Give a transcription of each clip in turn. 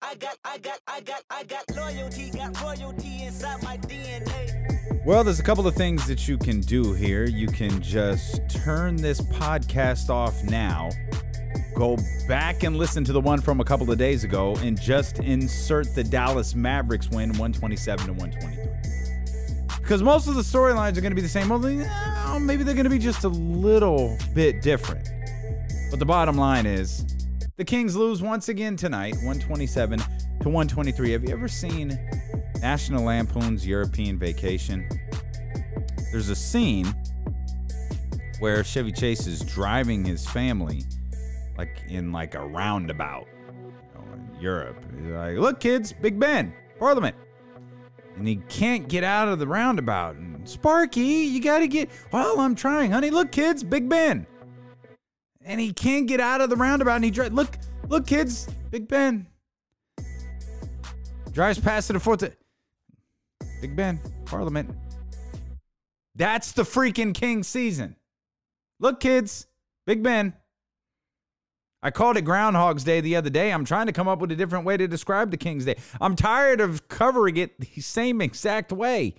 I got, I got, I got, I got loyalty, inside my DNA. Well, there's a couple of things that you can do here. You can just turn this podcast off now, go back and listen to the one from a couple of days ago, and just insert the Dallas Mavericks win 127 to 123. Because most of the storylines are going to be the same, only uh, maybe they're going to be just a little bit different. But the bottom line is the Kings lose once again tonight, 127 to 123. Have you ever seen National Lampoon's European Vacation? There's a scene where Chevy Chase is driving his family like in like a roundabout you know, in Europe. He's like, look, kids, Big Ben, Parliament. And he can't get out of the roundabout. And Sparky, you gotta get well, I'm trying, honey. Look, kids, Big Ben and he can't get out of the roundabout. And he drives. Look, look, kids, Big Ben drives past it a foot. Big Ben, Parliament. That's the freaking King season. Look, kids, Big Ben. I called it Groundhog's Day the other day. I'm trying to come up with a different way to describe the King's Day. I'm tired of covering it the same exact way.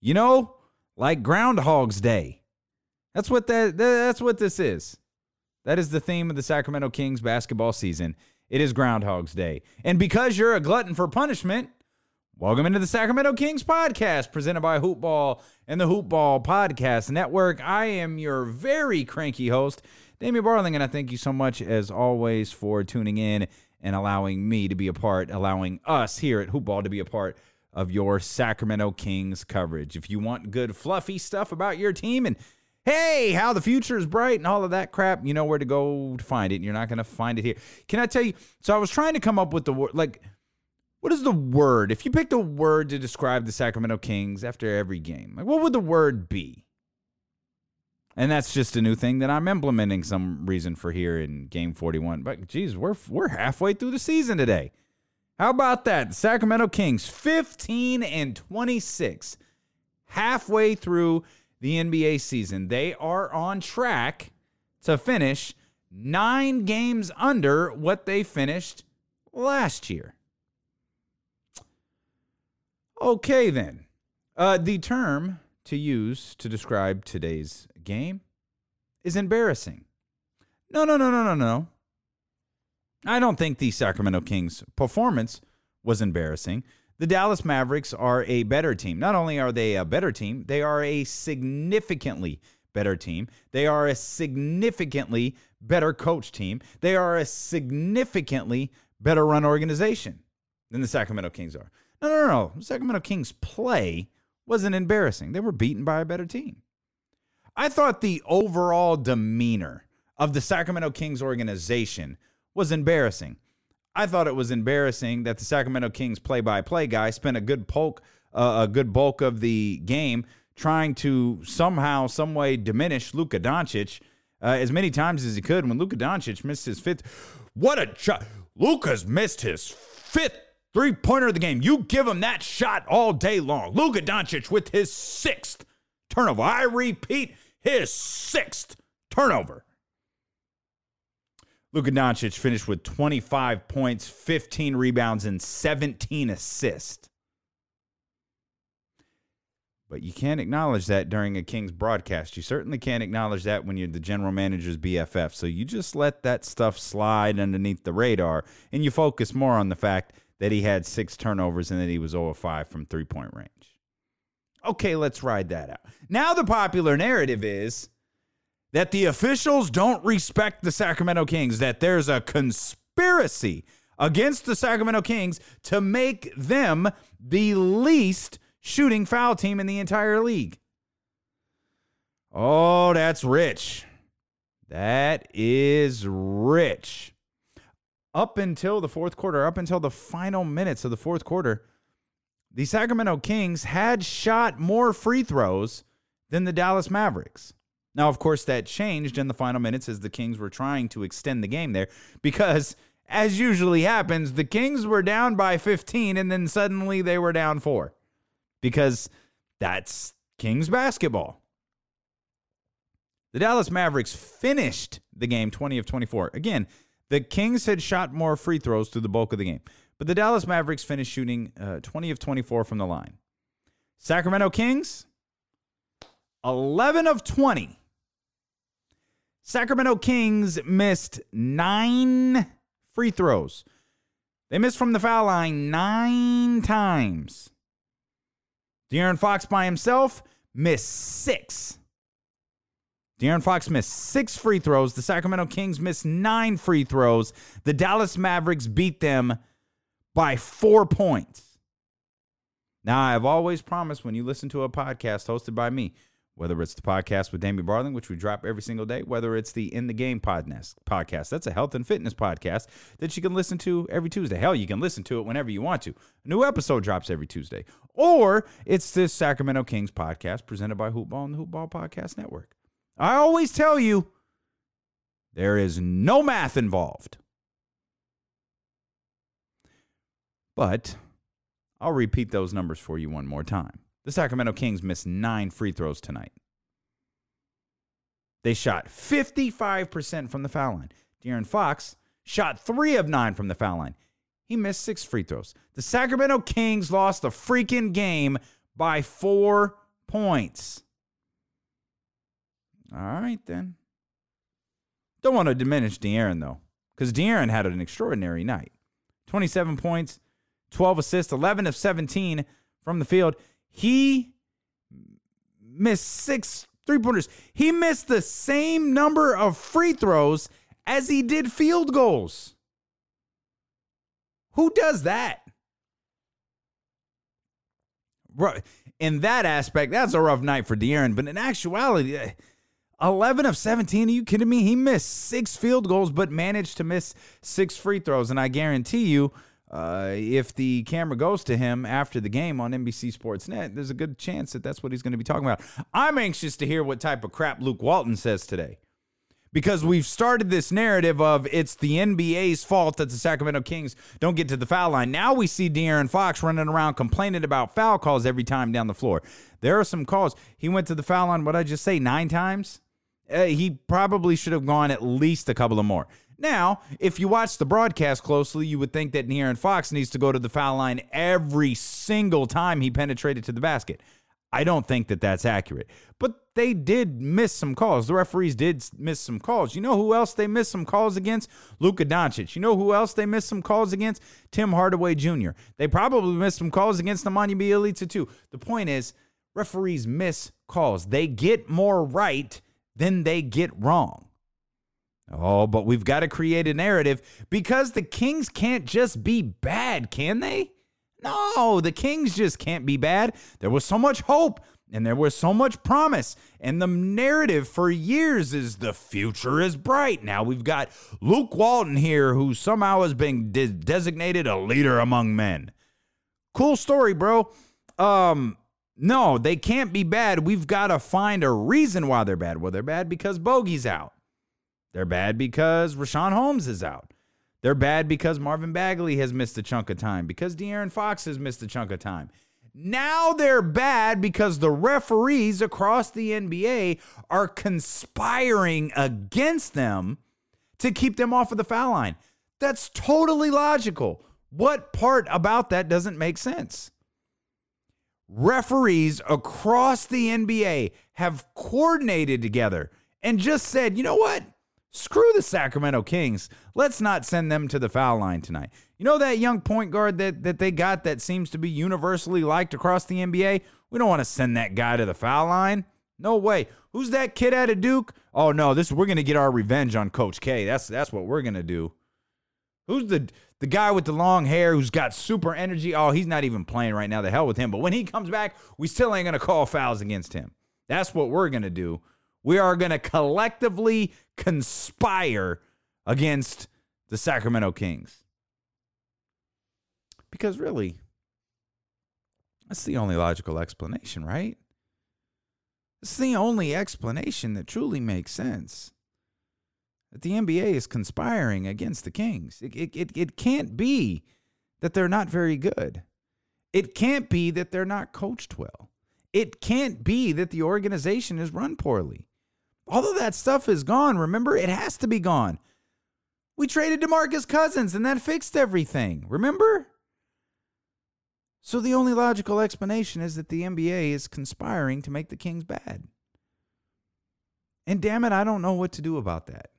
You know, like Groundhog's Day. That's what that that's what this is. That is the theme of the Sacramento Kings basketball season. It is Groundhog's Day. And because you're a glutton for punishment, welcome into the Sacramento Kings podcast presented by Hoopball and the Hoopball Podcast Network. I am your very cranky host, Damien Barling, and I thank you so much, as always, for tuning in and allowing me to be a part, allowing us here at Hoopball to be a part of your Sacramento Kings coverage. If you want good, fluffy stuff about your team and hey, how the future is bright and all of that crap, you know where to go to find it. You're not going to find it here. Can I tell you? So I was trying to come up with the word, like, what is the word? If you picked a word to describe the Sacramento Kings after every game, like, what would the word be? And that's just a new thing that I'm implementing some reason for here in game 41. But geez, we're we're halfway through the season today. How about that? Sacramento Kings 15 and 26. Halfway through the NBA season. They are on track to finish nine games under what they finished last year. Okay, then. Uh, the term to use to describe today's game is embarrassing. No, no, no, no, no, no. I don't think the Sacramento Kings' performance was embarrassing. The Dallas Mavericks are a better team. Not only are they a better team, they are a significantly better team. They are a significantly better coach team. They are a significantly better run organization than the Sacramento Kings are. No, no, no. The Sacramento Kings play wasn't embarrassing. They were beaten by a better team. I thought the overall demeanor of the Sacramento Kings organization was embarrassing. I thought it was embarrassing that the Sacramento Kings play-by-play guy spent a good bulk, uh, a good bulk of the game trying to somehow, some way diminish Luka Doncic uh, as many times as he could. When Luka Doncic missed his fifth, what a shot! Luka's missed his fifth three-pointer of the game. You give him that shot all day long. Luka Doncic with his sixth turnover. I repeat, his sixth turnover. Luka Doncic finished with 25 points, 15 rebounds, and 17 assists. But you can't acknowledge that during a Kings broadcast. You certainly can't acknowledge that when you're the general manager's BFF. So you just let that stuff slide underneath the radar and you focus more on the fact that he had six turnovers and that he was 0 5 from three point range. Okay, let's ride that out. Now, the popular narrative is that the officials don't respect the Sacramento Kings, that there's a conspiracy against the Sacramento Kings to make them the least shooting foul team in the entire league. Oh, that's rich. That is rich. Up until the fourth quarter, up until the final minutes of the fourth quarter, the Sacramento Kings had shot more free throws than the Dallas Mavericks. Now, of course, that changed in the final minutes as the Kings were trying to extend the game there because, as usually happens, the Kings were down by 15 and then suddenly they were down four because that's Kings basketball. The Dallas Mavericks finished the game 20 of 24. Again, The Kings had shot more free throws through the bulk of the game, but the Dallas Mavericks finished shooting uh, 20 of 24 from the line. Sacramento Kings, 11 of 20. Sacramento Kings missed nine free throws. They missed from the foul line nine times. De'Aaron Fox by himself missed six. De'Aaron Fox missed six free throws. The Sacramento Kings missed nine free throws. The Dallas Mavericks beat them by four points. Now, I've always promised when you listen to a podcast hosted by me, whether it's the podcast with Damien Barling, which we drop every single day, whether it's the In the Game podcast, that's a health and fitness podcast that you can listen to every Tuesday. Hell, you can listen to it whenever you want to. A new episode drops every Tuesday. Or it's this Sacramento Kings podcast presented by Hoopball and the Hoopball Podcast Network. I always tell you, there is no math involved. But I'll repeat those numbers for you one more time. The Sacramento Kings missed nine free throws tonight. They shot 55% from the foul line. De'Aaron Fox shot three of nine from the foul line. He missed six free throws. The Sacramento Kings lost the freaking game by four points. All right, then. Don't want to diminish De'Aaron, though, because De'Aaron had an extraordinary night 27 points, 12 assists, 11 of 17 from the field. He missed six three pointers. He missed the same number of free throws as he did field goals. Who does that? Right in that aspect, that's a rough night for De'Aaron. But in actuality, eh, 11 of 17. Are you kidding me? He missed six field goals, but managed to miss six free throws. And I guarantee you, uh, if the camera goes to him after the game on NBC Sports Net, there's a good chance that that's what he's going to be talking about. I'm anxious to hear what type of crap Luke Walton says today. Because we've started this narrative of it's the NBA's fault that the Sacramento Kings don't get to the foul line. Now we see De'Aaron Fox running around complaining about foul calls every time down the floor. There are some calls. He went to the foul line, what I just say, nine times? Uh, he probably should have gone at least a couple of more. Now, if you watch the broadcast closely, you would think that De'Aaron Fox needs to go to the foul line every single time he penetrated to the basket. I don't think that that's accurate. But they did miss some calls. The referees did miss some calls. You know who else they missed some calls against? Luka Doncic. You know who else they missed some calls against? Tim Hardaway Jr. They probably missed some calls against the Nemanja Bjelica too. The point is, referees miss calls. They get more right than they get wrong. Oh, but we've got to create a narrative because the Kings can't just be bad, can they? No, the Kings just can't be bad. There was so much hope and there was so much promise. And the narrative for years is the future is bright. Now we've got Luke Walton here, who somehow has been de- designated a leader among men. Cool story, bro. Um, no, they can't be bad. We've got to find a reason why they're bad. Well, they're bad because Bogey's out. They're bad because Richaun Holmes is out. They're bad because Marvin Bagley has missed a chunk of time, because De'Aaron Fox has missed a chunk of time. Now they're bad because the referees across the NBA are conspiring against them to keep them off of the foul line. That's totally logical. What part about that doesn't make sense? referees across the NBA have coordinated together and just said, you know what? Screw the Sacramento Kings. Let's not send them to the foul line tonight. You know that young point guard that, that they got that seems to be universally liked across the NBA? We don't want to send that guy to the foul line. No way. Who's that kid out of Duke? Oh no, this we're gonna get our revenge on Coach K. That's that's what we're gonna do. Who's the the guy with the long hair who's got super energy? Oh, he's not even playing right now. The hell with him. But when he comes back, we still ain't going to call fouls against him. That's what we're going to do. We are going to collectively conspire against the Sacramento Kings. Because really, that's the only logical explanation, right? It's the only explanation that truly makes sense that the NBA is conspiring against the Kings. It, it, it, it can't be that they're not very good. It can't be that they're not coached well. It can't be that the organization is run poorly. All of that stuff is gone. Remember, it has to be gone. We traded DeMarcus Cousins and that fixed everything. Remember? So the only logical explanation is that the NBA is conspiring to make the Kings bad. And damn it, I don't know what to do about that.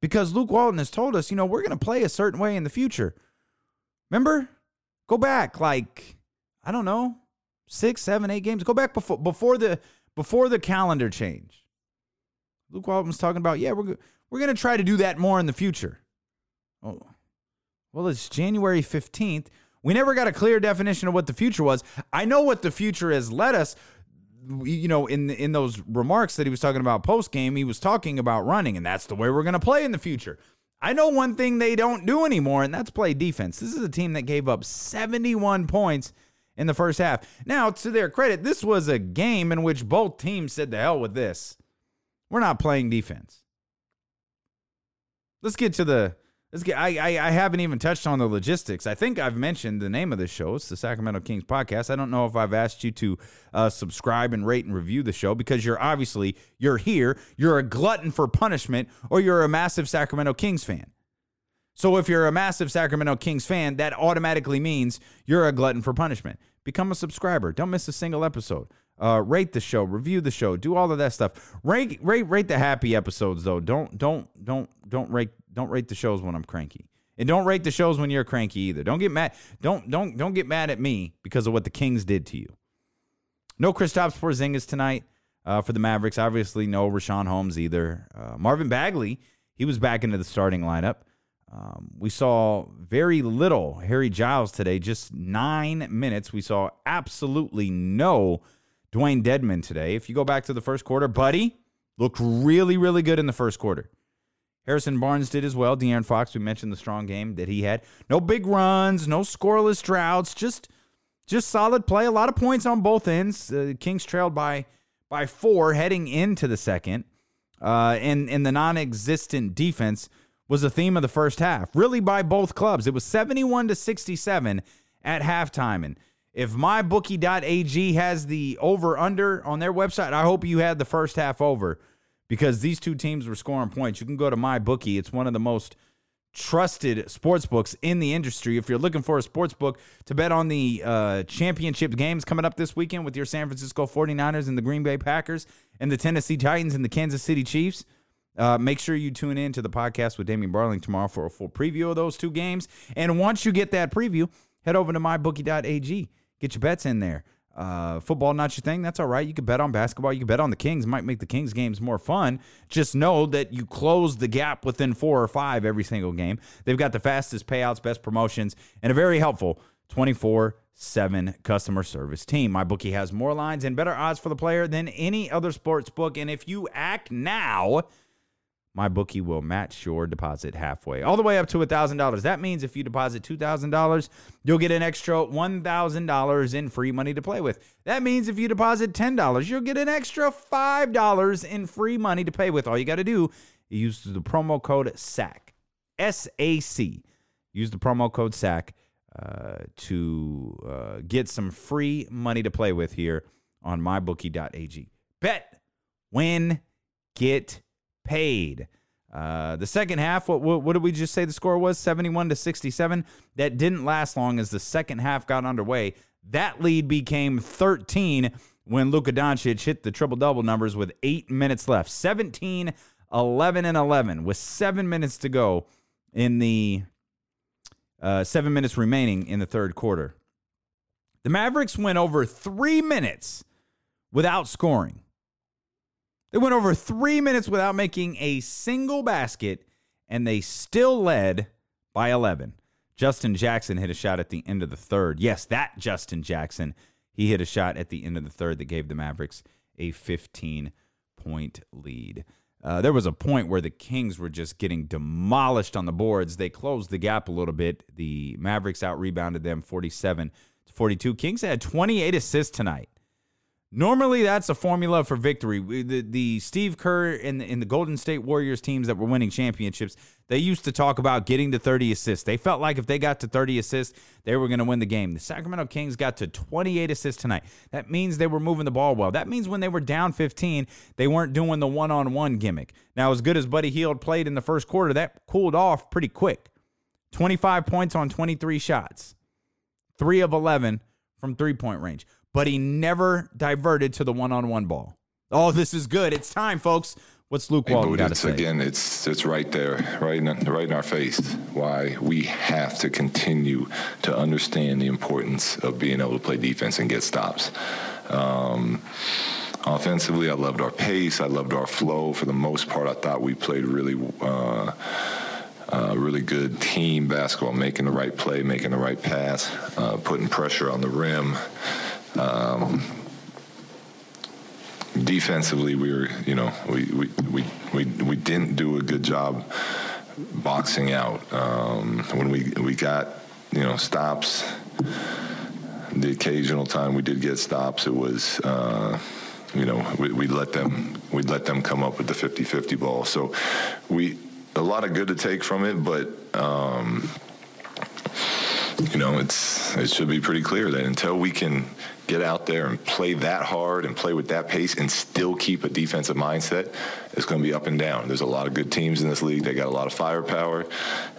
Because Luke Walton has told us, you know, we're going to play a certain way in the future. Remember? Go back like I don't know, six, seven, eight games. Go back before before the before the calendar change. Luke was talking about, yeah, we're we're going to try to do that more in the future. Oh. Well, it's January 15th. We never got a clear definition of what the future was. I know what the future has led us. You know, in in those remarks that he was talking about post game, he was talking about running, and that's the way we're going to play in the future. I know one thing they don't do anymore, and that's play defense. This is a team that gave up 71 points in the first half. Now, to their credit, this was a game in which both teams said, the hell with this. We're not playing defense. Let's get to the Let's get, I, I, I haven't even touched on the logistics. I think I've mentioned the name of the show. It's the Sacramento Kings podcast. I don't know if I've asked you to uh, subscribe and rate and review the show because you're obviously you're here. You're a glutton for punishment, or you're a massive Sacramento Kings fan. So if you're a massive Sacramento Kings fan, that automatically means you're a glutton for punishment. Become a subscriber. Don't miss a single episode. Uh, rate the show, review the show, do all of that stuff. Rate rate rate the happy episodes though. Don't don't don't don't rate don't rate the shows when I'm cranky. And don't rate the shows when you're cranky either. Don't get mad. Don't don't don't get mad at me because of what the Kings did to you. No Kristaps Porzingis tonight uh, for the Mavericks. Obviously, no Richaun Holmes either. Uh, Marvin Bagley, he was back into the starting lineup. Um, we saw very little Harry Giles today, just nine minutes. We saw absolutely no Dewayne Dedmon today. If you go back to the first quarter, Buddy looked really, really good in the first quarter. Harrison Barnes did as well. De'Aaron Fox, we mentioned the strong game that he had. No big runs, no scoreless droughts, just just solid play. A lot of points on both ends. Uh, Kings trailed by by four heading into the second. Uh, and, and the non existent defense was the theme of the first half, really by both clubs. It was 71 to 67 at halftime. And if mybookie.ag has the over under on their website, I hope you had the first half over because these two teams were scoring points. You can go to my bookie; it's one of the most trusted sports books in the industry. If you're looking for a sports book to bet on the uh, championship games coming up this weekend with your San Francisco 49ers and the Green Bay Packers and the Tennessee Titans and the Kansas City Chiefs, uh, make sure you tune in to the podcast with Damien Barling tomorrow for a full preview of those two games. And once you get that preview, head over to mybookie.ag. Get your bets in there. Uh, football not your thing. That's all right. You can bet on basketball. You can bet on the Kings. Might make the Kings games more fun. Just know that you close the gap within four or five every single game. They've got the fastest payouts, best promotions, and a very helpful 24 7 customer service team. My bookie has more lines and better odds for the player than any other sports book. And if you act now, my bookie will match your deposit halfway, all the way up to $1,000. That means if you deposit $2,000, you'll get an extra $1,000 in free money to play with. That means if you deposit $10, you'll get an extra $5 in free money to play with. All you got to do is use the promo code SAC, S A C. Use the promo code SAC uh, to uh, get some free money to play with here on mybookie.ag. Bet, win, get paid. Uh, the second half, what, what, what did we just say the score was? 71 to 67. That didn't last long as the second half got underway. That lead became 13 when Luka Doncic hit the triple double numbers with eight minutes left. 17, 11, and 11 with seven minutes to go in the uh, seven minutes remaining in the third quarter. The Mavericks went over three minutes without scoring. They went over three minutes without making a single basket, and they still led by 11. Justin Jackson hit a shot at the end of the third. Yes, that Justin Jackson. He hit a shot at the end of the third that gave the Mavericks a 15 point lead. Uh, there was a point where the Kings were just getting demolished on the boards. They closed the gap a little bit. The Mavericks out rebounded them 47 to 42. Kings had 28 assists tonight. Normally, that's a formula for victory. The, the Steve Kerr and the, and the Golden State Warriors teams that were winning championships, they used to talk about getting to 30 assists. They felt like if they got to 30 assists, they were going to win the game. The Sacramento Kings got to 28 assists tonight. That means they were moving the ball well. That means when they were down 15, they weren't doing the one on one gimmick. Now, as good as Buddy Hield played in the first quarter, that cooled off pretty quick. 25 points on 23 shots, three of 11 from three point range but he never diverted to the one-on-one ball. Oh, this is good. It's time, folks. What's Luke Walton got to say? Again, it's it's right there, right in, right in our face. Why we have to continue to understand the importance of being able to play defense and get stops. Um, offensively, I loved our pace. I loved our flow. For the most part, I thought we played really. Uh, uh, really good team basketball, making the right play, making the right pass, uh, putting pressure on the rim. Um, defensively, we were, you know, we, we, we, we, we didn't do a good job boxing out. Um, when we, we got, you know, stops, the occasional time we did get stops, it was, uh, you know, we, we let them, we'd let them come up with the 50-50 ball. So we, a lot of good to take from it, but, um, you know, it's it should be pretty clear that until we can get out there and play that hard and play with that pace and still keep a defensive mindset, it's going to be up and down. There's a lot of good teams in this league. They got a lot of firepower,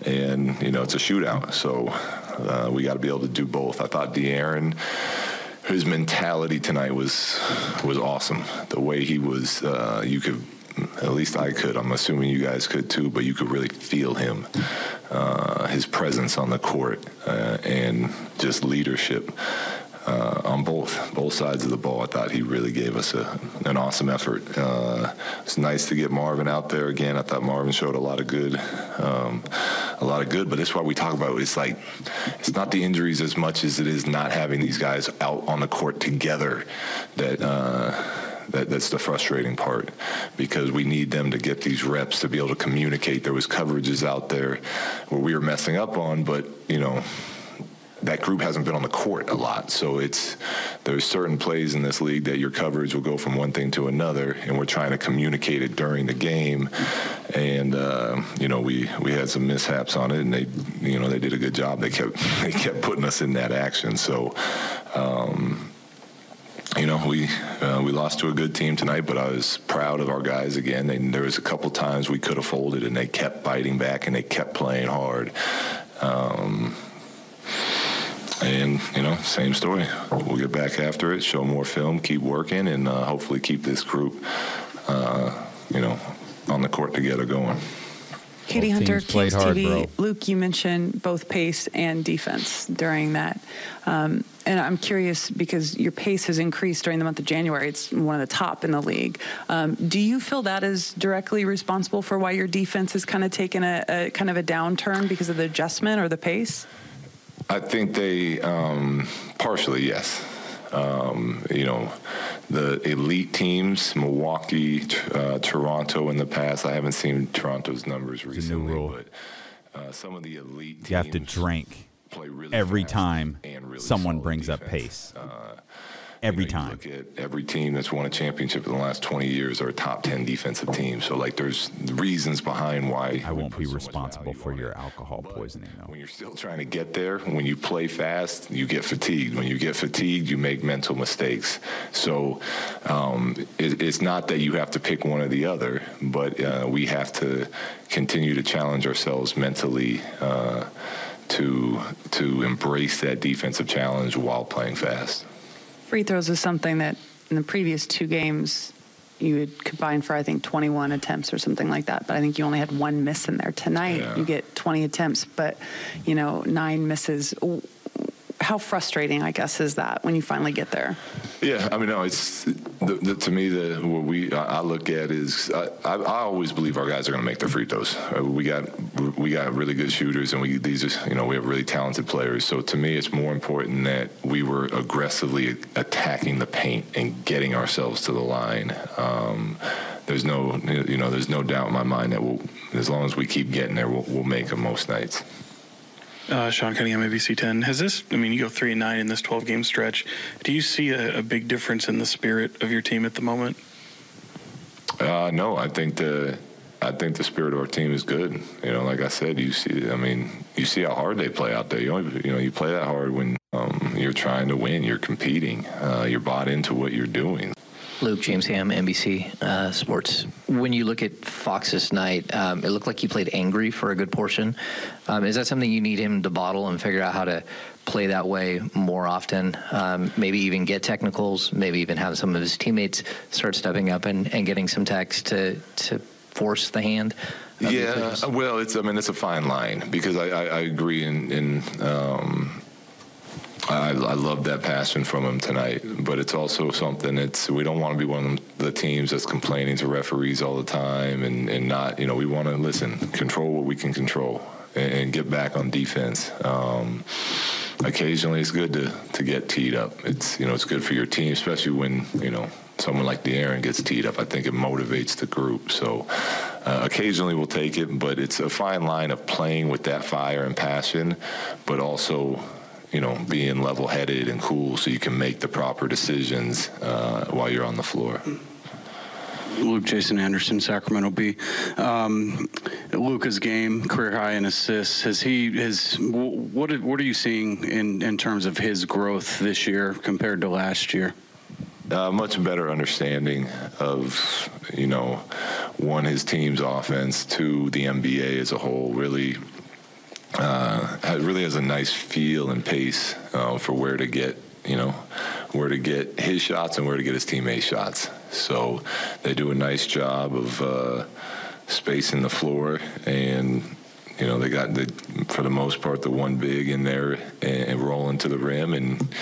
and you know it's a shootout. So uh, we got to be able to do both. I thought De'Aaron his mentality tonight was was awesome. The way he was, uh, you could, at least I could. I'm assuming you guys could too, but you could really feel him, uh, his presence on the court, uh, and just leadership uh, on both both sides of the ball. I thought he really gave us a, an awesome effort. Uh, it's nice to get Marvin out there again. I thought Marvin showed a lot of good, um, a lot of good. But that's why we talk about it's like it's not the injuries as much as it is not having these guys out on the court together. That. Uh, that, that's the frustrating part because we need them to get these reps to be able to communicate. There was coverages out there where we were messing up on, but you know, that group hasn't been on the court a lot. So it's there's certain plays in this league that your coverage will go from one thing to another, and we're trying to communicate it during the game. And uh, you know, we we had some mishaps on it, and they you know they did a good job. They kept they kept putting us in that action. So. Um, you know, we uh, we lost to a good team tonight, but I was proud of our guys again. They, there was a couple times we could have folded, and they kept biting back and they kept playing hard. Um, and you know, same story. We'll get back after it, show more film, keep working, and uh, hopefully keep this group, uh, you know, on the court together going. Katie Hunter, Kings hard, TV. Bro. Luke, you mentioned both pace and defense during that. Um, and I'm curious because your pace has increased during the month of January. It's one of the top in the league. Um, do you feel that is directly responsible for why your defense has kind of taken a, a kind of a downturn because of the adjustment or the pace? I think they um, partially yes. Um, you know, the elite teams, Milwaukee, uh, Toronto in the past. I haven't seen Toronto's numbers recently, but uh, some of the elite you have to drink really every time really someone brings defense. up pace. Uh, every you know, time. look at every team that's won a championship in the last 20 years are a top 10 defensive team. So like there's reasons behind why I won't be so responsible for your it. alcohol but poisoning though. When you're still trying to get there, when you play fast, you get fatigued. When you get fatigued, you make mental mistakes. So um, it, it's not that you have to pick one or the other, but uh, we have to continue to challenge ourselves mentally. Uh, to to embrace that defensive challenge while playing fast. Free throws is something that in the previous two games you had combined for I think 21 attempts or something like that. But I think you only had one miss in there tonight. Yeah. You get 20 attempts, but you know nine misses how frustrating, I guess, is that when you finally get there? Yeah, I mean, no, it's the, the, to me the what we I look at is I, I, I always believe our guys are going to make their free throws. Uh, we got we got really good shooters, and we these are you know we have really talented players. So to me, it's more important that we were aggressively attacking the paint and getting ourselves to the line. Um, there's no you know there's no doubt in my mind that we'll as long as we keep getting there, we'll, we'll make them most nights. Uh, Sean Cunningham, ABC 10. Has this, I mean, you go 3 and 9 in this 12 game stretch. Do you see a, a big difference in the spirit of your team at the moment? Uh, no, I think the I think the spirit of our team is good. You know, like I said, you see, I mean, you see how hard they play out there. You only, you know, you play that hard when um, you're trying to win. You're competing. Uh, you're bought into what you're doing. Luke James Ham, NBC uh, Sports. When you look at Fox's night, um, it looked like he played angry for a good portion. Um, is that something you need him to bottle and figure out how to play that way more often? Um, maybe even get technicals. Maybe even have some of his teammates start stepping up and, and getting some techs to to force the hand. Yeah, well, it's I mean it's a fine line because I, I, I agree in, in um, I, I love that passion from him tonight, but it's also something It's we don't want to be one of the teams that's complaining to referees all the time and, and not, you know, we want to listen, control what we can control and, and get back on defense. Um, occasionally it's good to, to get teed up. It's, you know, it's good for your team, especially when, you know, someone like De'Aaron gets teed up. I think it motivates the group. So uh, occasionally we'll take it, but it's a fine line of playing with that fire and passion, but also you know, being level headed and cool so you can make the proper decisions uh, while you're on the floor. Luke Jason Anderson, Sacramento Bee. Um, Luka's game, career high in assists. Has he has what? What are you seeing in in terms of his growth this year compared to last year? Uh, much better understanding of you know one his team's offense, to the NBA as a whole. Really uh, it really has a nice feel and pace uh, for where to get, you know, where to get his shots and where to get his teammates' shots. So they do a nice job of uh, spacing the floor, and you know they got the for the most part the one big in there and, and rolling to the rim, and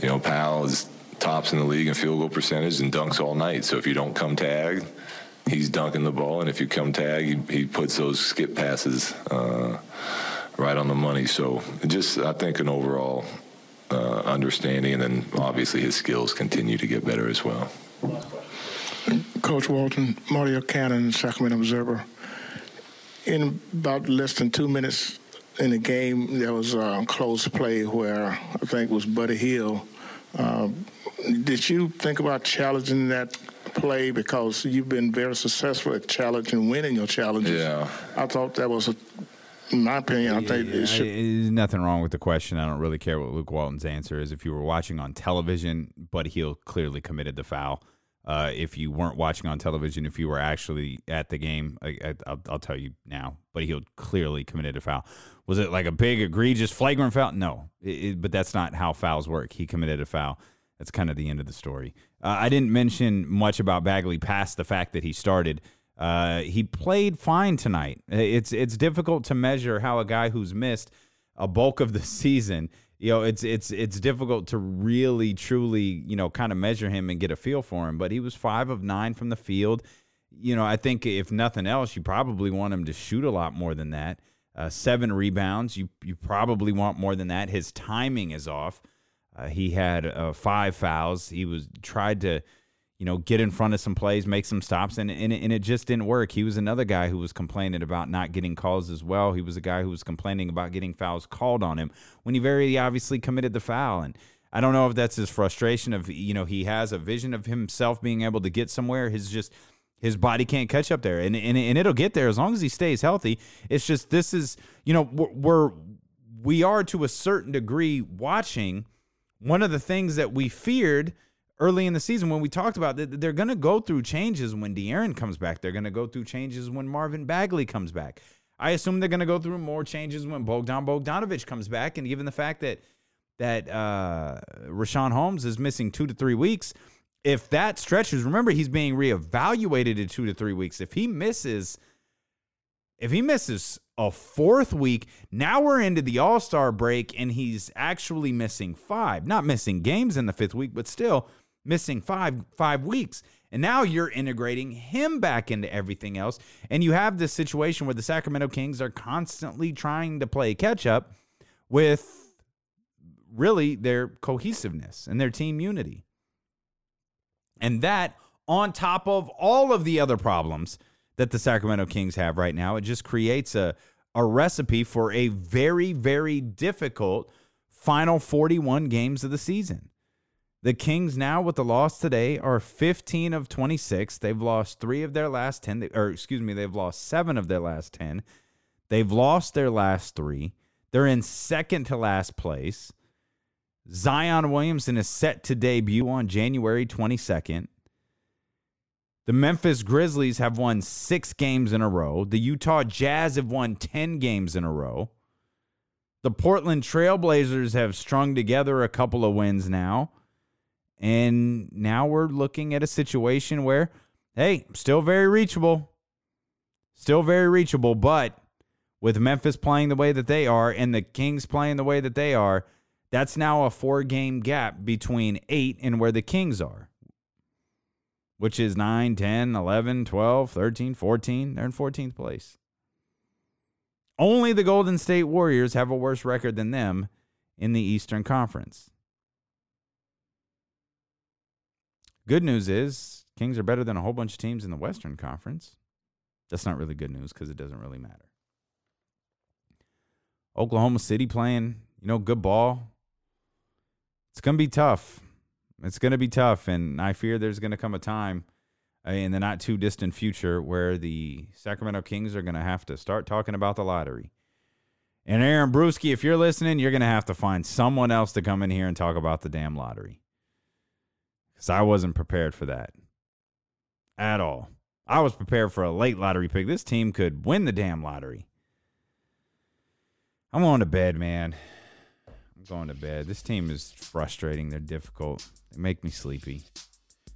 you know Powell is tops in the league in field goal percentage and dunks all night. So if you don't come tag, he's dunking the ball, and if you come tag, he, he puts those skip passes uh, right on the money. So just I think an overall uh, understanding, and then obviously his skills continue to get better as well. Coach Walton, Mario Cannon, Sacramento Observer. In about less than two minutes in the game, there was a close play where I think it was Buddy Hield. Uh, did you think about challenging that play because you've been very successful at challenging, winning your challenges. Yeah. I thought that was, a, in my opinion, I think it should. There's nothing wrong with the question. I don't really care what Luke Walton's answer is. If you were watching on television, Buddy Hield clearly committed the foul. Uh, if you weren't watching on television, if you were actually at the game, I, will tell you now. Buddy Hield clearly committed a foul. Was it like a big, egregious, flagrant foul? No, it, it, but that's not how fouls work. He committed a foul. That's kind of the end of the story. Uh, I didn't mention much about Bagley past the fact that he started. Uh, he played fine tonight. It's it's difficult to measure how a guy who's missed a bulk of the season, you know, it's it's it's difficult to really truly, you know, kind of measure him and get a feel for him. But he was five of nine from the field. You know, I think if nothing else, you probably want him to shoot a lot more than that. Uh, seven rebounds, you you probably want more than that. His timing is off. Uh, he had uh, five fouls. He was tried to, you know, get in front of some plays, make some stops, and and it, and it just didn't work. He was another guy who was complaining about not getting calls as well. He was a guy who was complaining about getting fouls called on him when he very obviously committed the foul. And I don't know if that's his frustration of you know he has a vision of himself being able to get somewhere. His just his body can't catch up there, and and, and it'll get there as long as he stays healthy. It's just this is you know we're, we're we are to a certain degree watching one of the things that we feared early in the season when we talked about that they're going to go through changes when De'Aaron comes back. They're going to go through changes when Marvin Bagley comes back. I assume they're going to go through more changes when Bogdan Bogdanovich comes back. And given the fact that that uh, Richaun Holmes is missing two to three weeks, if that stretches, remember he's being reevaluated in two to three weeks. If he misses, if he misses a fourth week. Now we're into the All Star break, and he's actually missing five. Not missing games in the fifth week, but still missing five five weeks. And now you're integrating him back into everything else. And you have this situation where the Sacramento Kings are constantly trying to play catch up with really their cohesiveness and their team unity. And that, on top of all of the other problems that the Sacramento Kings have right now. It just creates a a recipe for a very, very difficult final 41 games of the season. The Kings now with the loss today are 15 of 26. They've lost 3 of their last 10 or excuse me, they've lost 7 of their last 10. They've lost their last 3. They're in second to last place. Zion Williamson is set to debut on January 22nd. The Memphis Grizzlies have won 6 games in a row. The Utah Jazz have won 10 games in a row. The Portland Trailblazers have strung together a couple of wins now. And now we're looking at a situation where, hey, still very reachable. Still very reachable. But with Memphis playing the way that they are and the Kings playing the way that they are, that's now a four game gap between eight and where the Kings are, which is 9, 10, 11, 12, 13, 14. They're in 14th place. Only the Golden State Warriors have a worse record than them in the Eastern Conference. Good news is Kings are better than a whole bunch of teams in the Western Conference. That's not really good news because it doesn't really matter. Oklahoma City playing, you know, good ball. It's going to be tough. It's going to be tough. And I fear there's going to come a time uh, in the not too distant future where the Sacramento Kings are going to have to start talking about the lottery. And Aaron Bruski, if you're listening, you're going to have to find someone else to come in here and talk about the damn lottery because I wasn't prepared for that at all. I was prepared for a late lottery pick. This team could win the damn lottery. I'm going to bed, man. I'm going to bed. This team is frustrating. They're difficult. They make me sleepy.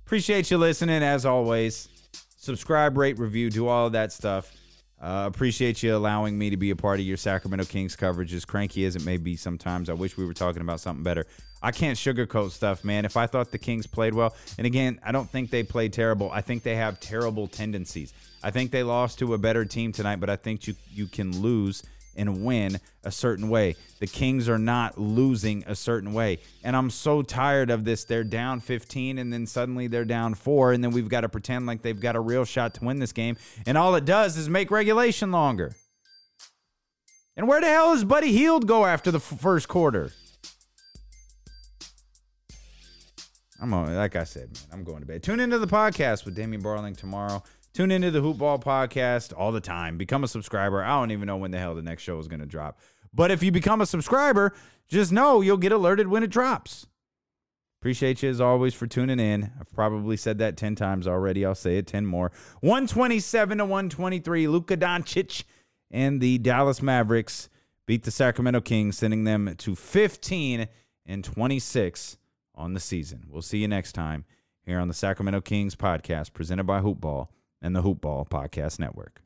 Appreciate you listening as always. Subscribe, rate, review, do all of that stuff. Uh, appreciate you allowing me to be a part of your Sacramento Kings coverage, as cranky as it may be sometimes. I wish we were talking about something better. I can't sugarcoat stuff, man. If I thought the Kings played well, and again, I don't think they played terrible. I think they have terrible tendencies. I think they lost to a better team tonight, but I think you you can lose and win a certain way. The Kings are not losing a certain way. And I'm so tired of this. They're down 15 and then suddenly they're down 4 and then we've got to pretend like they've got a real shot to win this game and all it does is make regulation longer. And where the hell does Buddy Hield go after the f- first quarter? I'm on, like I said, man, I'm going to bed. Tune into the podcast with Damien Barling tomorrow. Tune into the Hoopball podcast all the time. Become a subscriber. I don't even know when the hell the next show is going to drop. But if you become a subscriber, just know you'll get alerted when it drops. Appreciate you as always for tuning in. I've probably said that 10 times already. I'll say it 10 more. 127 to 123. Luka Doncic and the Dallas Mavericks beat the Sacramento Kings, sending them to 15 and 26 on the season. We'll see you next time here on the Sacramento Kings podcast presented by Hoopball and the Hoopball Podcast Network.